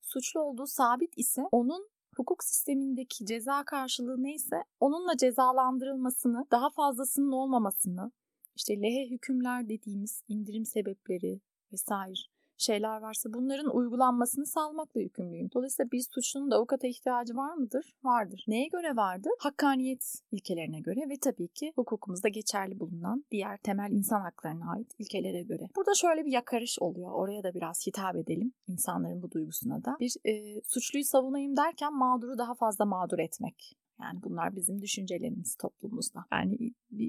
Suçlu olduğu sabit ise onun hukuk sistemindeki ceza karşılığı neyse onunla cezalandırılmasını, daha fazlasının olmamasını, işte lehe hükümler dediğimiz indirim sebepleri vesaire şeyler varsa bunların uygulanmasını sağlamakla yükümlüyüm. Dolayısıyla bir suçlunun da avukata ihtiyacı var mıdır? Vardır. Neye göre vardır? Hakkaniyet ilkelerine göre ve tabii ki hukukumuzda geçerli bulunan diğer temel insan haklarına ait ilkelere göre. Burada şöyle bir yakarış oluyor. Oraya da biraz hitap edelim insanların bu duygusuna da. Bir e, suçluyu savunayım derken mağduru daha fazla mağdur etmek. Yani bunlar bizim düşüncelerimiz toplumumuzda. Yani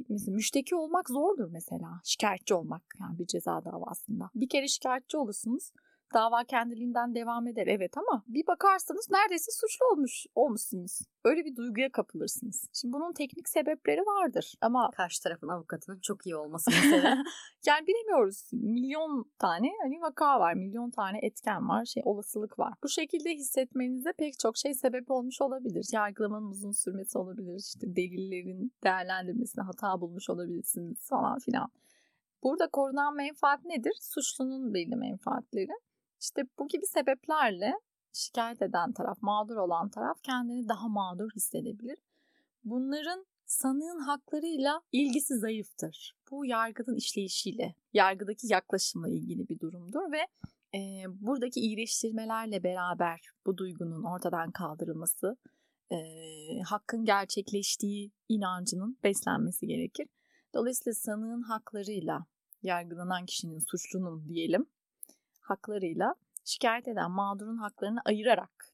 mesela müşteki olmak zordur mesela. Şikayetçi olmak yani bir ceza davasında. Bir kere şikayetçi olursunuz dava kendiliğinden devam eder evet ama bir bakarsanız neredeyse suçlu olmuş olmuşsunuz. Öyle bir duyguya kapılırsınız. Şimdi bunun teknik sebepleri vardır ama karşı tarafın avukatının çok iyi olması mesela. yani bilemiyoruz. Milyon tane hani vaka var, milyon tane etken var, şey olasılık var. Bu şekilde hissetmenize pek çok şey sebep olmuş olabilir. Yargılamanın uzun sürmesi olabilir. İşte delillerin değerlendirmesine hata bulmuş olabilirsiniz falan filan. Burada korunan menfaat nedir? Suçlunun belli menfaatleri. İşte bu gibi sebeplerle şikayet eden taraf, mağdur olan taraf kendini daha mağdur hissedebilir. Bunların sanığın haklarıyla ilgisi zayıftır. Bu yargının işleyişiyle, yargıdaki yaklaşımla ilgili bir durumdur ve e, buradaki iyileştirmelerle beraber bu duygunun ortadan kaldırılması, e, hakkın gerçekleştiği inancının beslenmesi gerekir. Dolayısıyla sanığın haklarıyla yargılanan kişinin, suçlunun diyelim, haklarıyla şikayet eden mağdurun haklarını ayırarak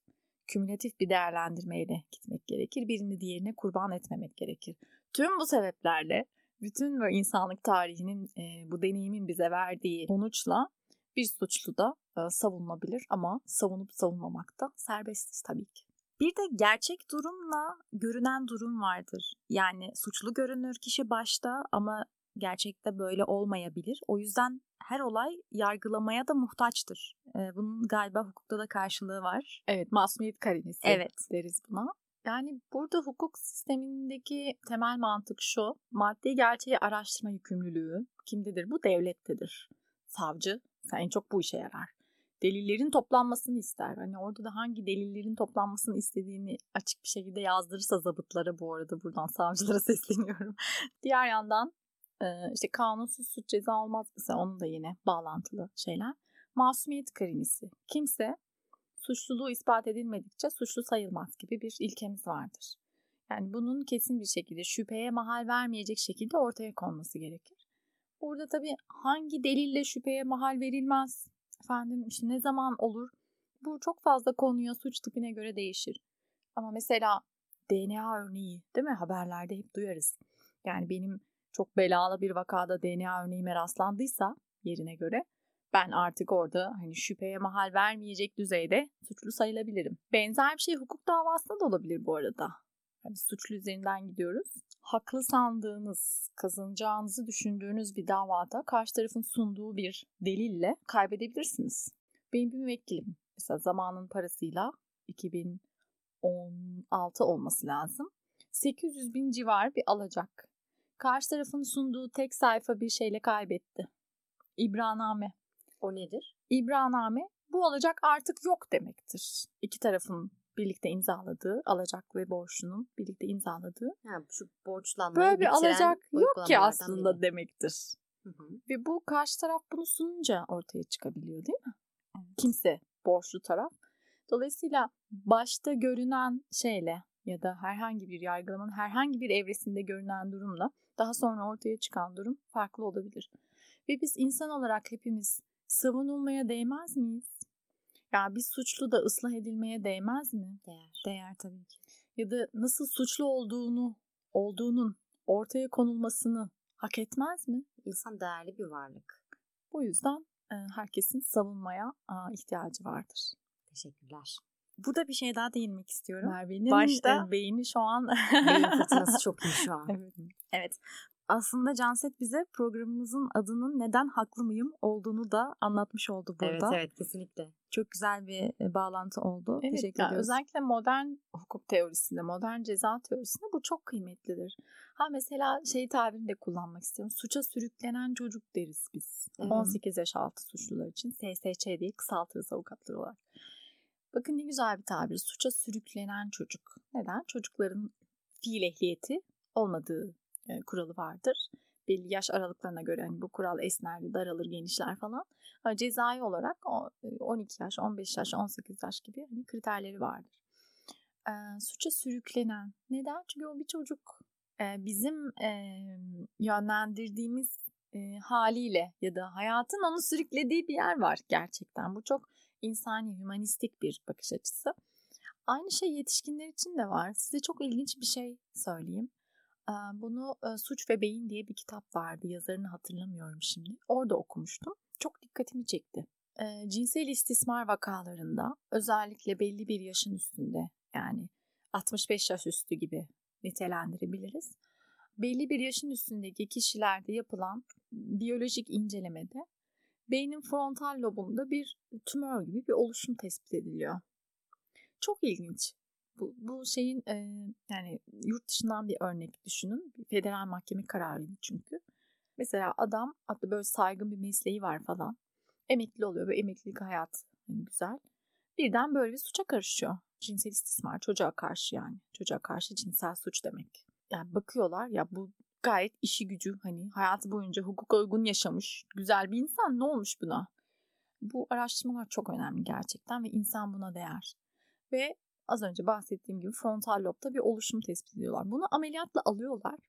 kümülatif bir değerlendirmeyle gitmek gerekir. Birini diğerine kurban etmemek gerekir. Tüm bu sebeplerle bütün böyle insanlık tarihinin e, bu deneyimin bize verdiği sonuçla bir suçlu da e, savunulabilir ama savunup savunmamakta serbestiz tabii ki. Bir de gerçek durumla görünen durum vardır. Yani suçlu görünür kişi başta ama gerçekte böyle olmayabilir. O yüzden her olay yargılamaya da muhtaçtır. Bunun galiba hukukta da karşılığı var. Evet, masumiyet karinesi evet. deriz buna. Yani burada hukuk sistemindeki temel mantık şu. Maddi gerçeği araştırma yükümlülüğü kimdedir? Bu devlettedir. Savcı sen en çok bu işe yarar. Delillerin toplanmasını ister. Hani orada da hangi delillerin toplanmasını istediğini açık bir şekilde yazdırırsa zabıtlara bu arada buradan savcılara sesleniyorum. Diğer yandan işte kanunsuz suç ceza olmaz mesela onun da yine bağlantılı şeyler. Masumiyet krinisi. Kimse suçluluğu ispat edilmedikçe suçlu sayılmaz gibi bir ilkemiz vardır. Yani bunun kesin bir şekilde şüpheye mahal vermeyecek şekilde ortaya konması gerekir. Burada tabii hangi delille şüpheye mahal verilmez, efendim işte ne zaman olur, bu çok fazla konuya suç tipine göre değişir. Ama mesela DNA örneği değil mi haberlerde hep duyarız. Yani benim çok belalı bir vakada DNA örneğime rastlandıysa yerine göre ben artık orada hani şüpheye mahal vermeyecek düzeyde suçlu sayılabilirim. Benzer bir şey hukuk davasında da olabilir bu arada. Yani suçlu üzerinden gidiyoruz. Haklı sandığınız, kazanacağınızı düşündüğünüz bir davada karşı tarafın sunduğu bir delille kaybedebilirsiniz. Benim bir müvekkilim mesela zamanın parasıyla 2016 olması lazım. 800 bin civar bir alacak. Karşı tarafın sunduğu tek sayfa bir şeyle kaybetti. İbraname. O nedir? İbraname bu alacak artık yok demektir. İki tarafın birlikte imzaladığı, alacak ve borçlunun birlikte imzaladığı. Ha, şu borçlanmayı Böyle bir alacak yok ki aslında biri. demektir. Hı hı. Ve bu karşı taraf bunu sununca ortaya çıkabiliyor değil mi? Kimse borçlu taraf. Dolayısıyla başta görünen şeyle ya da herhangi bir yargılamanın herhangi bir evresinde görünen durumla daha sonra ortaya çıkan durum farklı olabilir. Ve biz insan olarak hepimiz savunulmaya değmez miyiz? Yani bir suçlu da ıslah edilmeye değmez mi? Değer. Değer tabii ki. Ya da nasıl suçlu olduğunu, olduğunun ortaya konulmasını hak etmez mi? İnsan değerli bir varlık. Bu yüzden herkesin savunmaya ihtiyacı vardır. Teşekkürler. Burada bir şey daha değinmek istiyorum. Merve'nin Başta- e, beyni şu an Beyin fırtınası çok iyi şu an. evet. Evet. Aslında Canset bize programımızın adının neden haklı mıyım olduğunu da anlatmış oldu burada. Evet evet kesinlikle. Çok güzel bir e, bağlantı oldu. Evet, Teşekkür yani ediyoruz. özellikle modern hukuk teorisinde, modern ceza teorisinde bu çok kıymetlidir. Ha mesela şey tabirini de kullanmak istiyorum. Suça sürüklenen çocuk deriz biz. Evet. 18 yaş altı suçlular için SSÇ diye kısaltırız avukatlar olarak. Bakın ne güzel bir tabir. Suça sürüklenen çocuk. Neden? Çocukların fiil ehliyeti olmadığı e, kuralı vardır. Belli yaş aralıklarına göre hani bu kural esner, daralır, genişler falan. Ha, cezai olarak o, e, 12 yaş, 15 yaş, 18 yaş gibi hani kriterleri vardır. E, suça sürüklenen. Neden? Çünkü o bir çocuk. E, bizim e, yönlendirdiğimiz e, haliyle ya da hayatın onu sürüklediği bir yer var gerçekten. Bu çok insani, hümanistik bir bakış açısı. Aynı şey yetişkinler için de var. Size çok ilginç bir şey söyleyeyim. Bunu Suç ve Beyin diye bir kitap vardı. Yazarını hatırlamıyorum şimdi. Orada okumuştum. Çok dikkatimi çekti. Cinsel istismar vakalarında özellikle belli bir yaşın üstünde yani 65 yaş üstü gibi nitelendirebiliriz. Belli bir yaşın üstündeki kişilerde yapılan biyolojik incelemede beynin frontal lobunda bir tümör gibi bir oluşum tespit ediliyor. Çok ilginç. Bu, bu şeyin e, yani yurt dışından bir örnek düşünün. Bir federal mahkeme kararıydı çünkü. Mesela adam hatta böyle saygın bir mesleği var falan. Emekli oluyor. Böyle emeklilik hayatı hani güzel. Birden böyle bir suça karışıyor. Cinsel istismar çocuğa karşı yani. Çocuğa karşı cinsel suç demek. Yani bakıyorlar ya bu gayet işi gücü hani hayatı boyunca hukuka uygun yaşamış güzel bir insan ne olmuş buna? Bu araştırmalar çok önemli gerçekten ve insan buna değer. Ve az önce bahsettiğim gibi frontal lobda bir oluşum tespit ediyorlar. Bunu ameliyatla alıyorlar.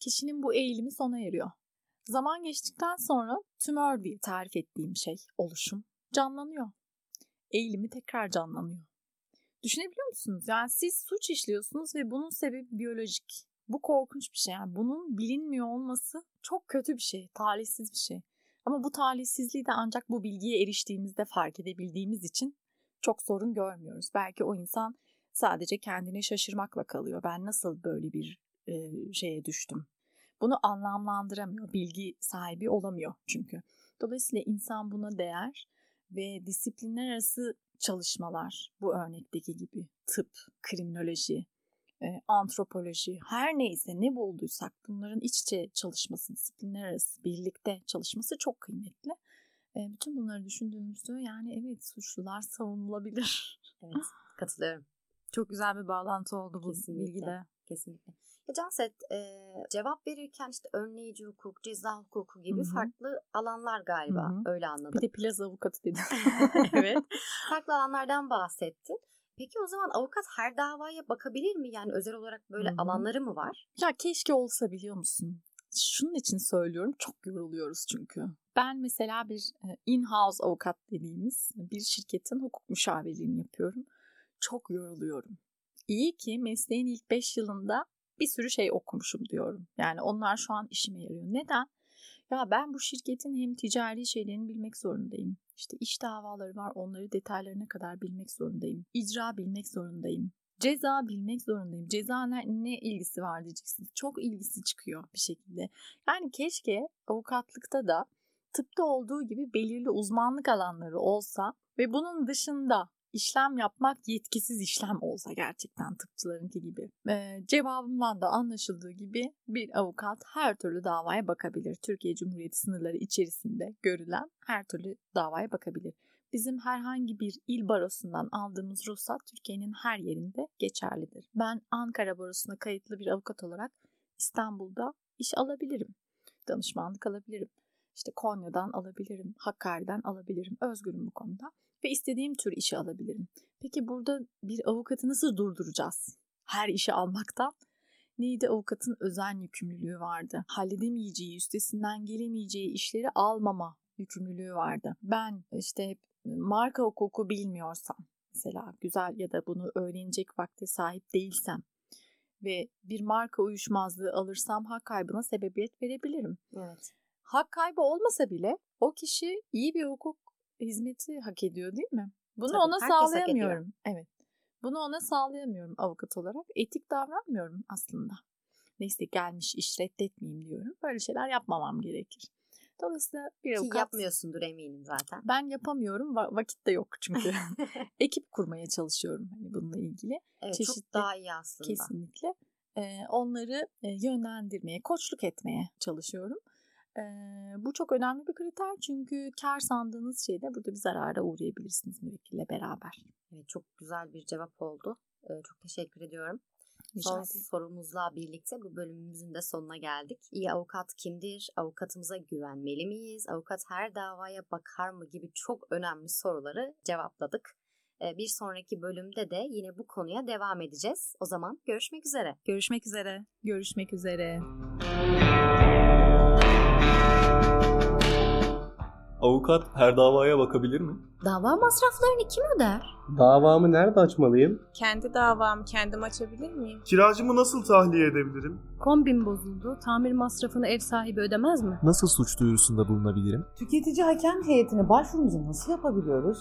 Kişinin bu eğilimi sona eriyor. Zaman geçtikten sonra tümör diye tarif ettiğim şey oluşum canlanıyor. Eğilimi tekrar canlanıyor. Düşünebiliyor musunuz? Yani siz suç işliyorsunuz ve bunun sebebi biyolojik. Bu korkunç bir şey. Yani bunun bilinmiyor olması çok kötü bir şey, talihsiz bir şey. Ama bu talihsizliği de ancak bu bilgiye eriştiğimizde fark edebildiğimiz için çok sorun görmüyoruz. Belki o insan sadece kendine şaşırmakla kalıyor. Ben nasıl böyle bir e, şeye düştüm? Bunu anlamlandıramıyor, bilgi sahibi olamıyor çünkü. Dolayısıyla insan buna değer ve disiplinler arası çalışmalar bu örnekteki gibi tıp, kriminoloji, e, antropoloji her neyse ne bulduysak bunların iç içe çalışması, disiplinler arası birlikte çalışması çok kıymetli. E, bütün bunları düşündüğümüzde yani evet suçlular savunulabilir. Evet katılıyorum. Çok güzel bir bağlantı oldu bu Kesinlikle. bilgide. Kesinlikle. Ya Canset e, cevap verirken işte önleyici hukuk, ceza hukuku gibi Hı hı. farklı alanlar galiba. Hı hı. Öyle Bir anladım. de plaza avukatı dedim. evet. Farklı alanlardan bahsettin. Peki o zaman avukat her davaya bakabilir mi? Yani özel olarak böyle Hı hı. alanları mı var? Ya keşke olsa biliyor musun? Şunun için söylüyorum çok yoruluyoruz çünkü. Ben mesela bir e, in-house avukat dediğimiz bir şirketin hukuk müşavirliğini yapıyorum. Çok yoruluyorum. İyi ki mesleğin ilk 5 yılında bir sürü şey okumuşum diyorum. Yani onlar şu an işime yarıyor. Neden? Ya ben bu şirketin hem ticari şeylerini bilmek zorundayım. İşte iş davaları var onları detaylarına kadar bilmek zorundayım. İcra bilmek zorundayım. Ceza bilmek zorundayım. Ceza ne, ne ilgisi var diyeceksiniz. Çok ilgisi çıkıyor bir şekilde. Yani keşke avukatlıkta da tıpta olduğu gibi belirli uzmanlık alanları olsa ve bunun dışında işlem yapmak yetkisiz işlem olsa gerçekten tıpçılarınki gibi. Ee, cevabımdan da anlaşıldığı gibi bir avukat her türlü davaya bakabilir. Türkiye Cumhuriyeti sınırları içerisinde görülen her türlü davaya bakabilir. Bizim herhangi bir il barosundan aldığımız ruhsat Türkiye'nin her yerinde geçerlidir. Ben Ankara barosuna kayıtlı bir avukat olarak İstanbul'da iş alabilirim. Danışmanlık alabilirim. İşte Konya'dan alabilirim, Hakkari'den alabilirim. Özgürüm bu konuda ve istediğim tür işi alabilirim. Peki burada bir avukatı nasıl durduracağız? Her işi almaktan neydi avukatın özen yükümlülüğü vardı. Halledemeyeceği, üstesinden gelemeyeceği işleri almama yükümlülüğü vardı. Ben işte marka hukuku bilmiyorsam mesela güzel ya da bunu öğrenecek vakte sahip değilsem ve bir marka uyuşmazlığı alırsam hak kaybına sebebiyet verebilirim. Evet. Hak kaybı olmasa bile o kişi iyi bir hukuk hizmeti hak ediyor değil mi? Bunu Tabii, ona sağlayamıyorum. Evet. Bunu ona sağlayamıyorum avukat olarak. Etik davranmıyorum aslında. Neyse gelmiş iş reddetmeyeyim diyorum. Böyle şeyler yapmamam gerekir. Dolayısıyla bir Ki avukat... yapmıyorsundur eminim zaten. Ben yapamıyorum. Va- vakit de yok çünkü. Ekip kurmaya çalışıyorum hani bununla ilgili. Evet, Çeşitli- çok daha iyi aslında. Kesinlikle. Ee, onları yönlendirmeye, koçluk etmeye çalışıyorum. Ee, bu çok önemli bir kriter çünkü kar sandığınız şeyde burada bir zarara uğrayabilirsiniz müvekkille beraber. Evet, çok güzel bir cevap oldu. Ee, çok teşekkür ediyorum. Son sorumuzla birlikte bu bölümümüzün de sonuna geldik. İyi avukat kimdir? Avukatımıza güvenmeli miyiz? Avukat her davaya bakar mı gibi çok önemli soruları cevapladık. Bir sonraki bölümde de yine bu konuya devam edeceğiz. O zaman görüşmek üzere. Görüşmek üzere. Görüşmek üzere. Avukat her davaya bakabilir mi? Dava masraflarını kim öder? Davamı nerede açmalıyım? Kendi davam kendim açabilir miyim? Kiracımı nasıl tahliye edebilirim? Kombin bozuldu. Tamir masrafını ev sahibi ödemez mi? Nasıl suç duyurusunda bulunabilirim? Tüketici hakem heyetine başvurumuzu nasıl yapabiliyoruz?